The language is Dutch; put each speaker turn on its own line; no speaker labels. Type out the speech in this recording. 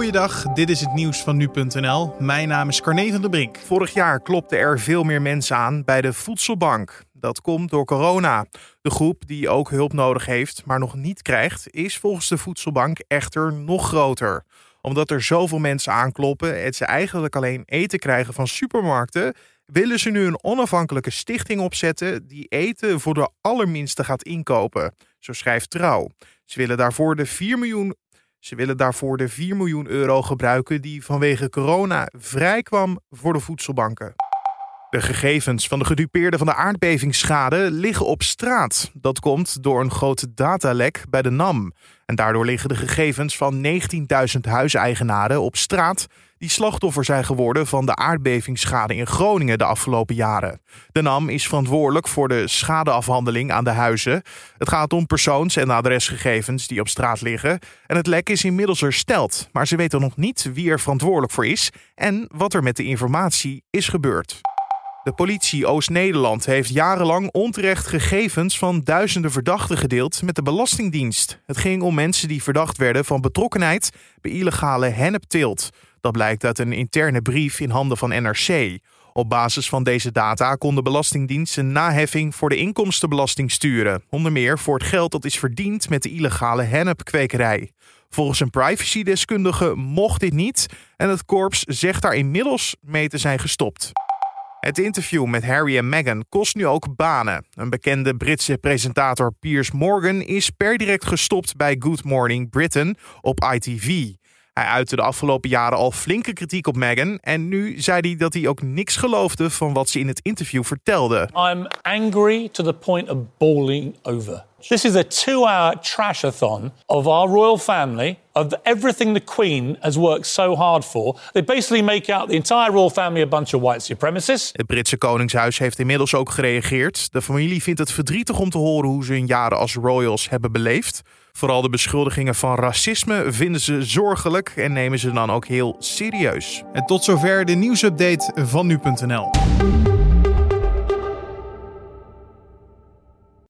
Goeiedag, dit is het nieuws van nu.nl. Mijn naam is Carne van der Brink.
Vorig jaar klopten er veel meer mensen aan bij de voedselbank. Dat komt door corona. De groep die ook hulp nodig heeft, maar nog niet krijgt, is volgens de voedselbank echter nog groter. Omdat er zoveel mensen aankloppen en ze eigenlijk alleen eten krijgen van supermarkten, willen ze nu een onafhankelijke stichting opzetten die eten voor de allerminste gaat inkopen. Zo schrijft Trouw. Ze willen daarvoor de 4 miljoen ze willen daarvoor de 4 miljoen euro gebruiken die vanwege corona vrijkwam voor de voedselbanken. De gegevens van de gedupeerden van de aardbevingsschade liggen op straat. Dat komt door een grote datalek bij de NAM. En daardoor liggen de gegevens van 19.000 huiseigenaren op straat die slachtoffer zijn geworden van de aardbevingsschade in Groningen de afgelopen jaren. De NAM is verantwoordelijk voor de schadeafhandeling aan de huizen. Het gaat om persoons- en adresgegevens die op straat liggen. En het lek is inmiddels hersteld, maar ze weten nog niet wie er verantwoordelijk voor is en wat er met de informatie is gebeurd. De politie Oost-Nederland heeft jarenlang onterecht gegevens van duizenden verdachten gedeeld met de Belastingdienst. Het ging om mensen die verdacht werden van betrokkenheid bij illegale hennepteelt. Dat blijkt uit een interne brief in handen van NRC. Op basis van deze data kon de Belastingdienst een naheffing voor de inkomstenbelasting sturen. Onder meer voor het geld dat is verdiend met de illegale hennepkwekerij. Volgens een privacydeskundige mocht dit niet en het korps zegt daar inmiddels mee te zijn gestopt. Het interview met Harry en Meghan kost nu ook banen. Een bekende Britse presentator Piers Morgan is per direct gestopt bij Good Morning Britain op ITV. Hij uitte de afgelopen jaren al flinke kritiek op Meghan en nu zei hij dat hij ook niks geloofde van wat ze in het interview vertelde.
I'm angry to the point of bawling over. This is a two-hour trashathon of our royal family, of everything the Queen has worked so hard for. They basically make out the entire royal family a bunch of white supremacists.
Het Britse Koningshuis heeft inmiddels ook gereageerd. De familie vindt het verdrietig om te horen hoe ze hun jaren als royals hebben beleefd. Vooral de beschuldigingen van racisme vinden ze zorgelijk en nemen ze dan ook heel serieus.
En tot zover de nieuwsupdate van nu.nl.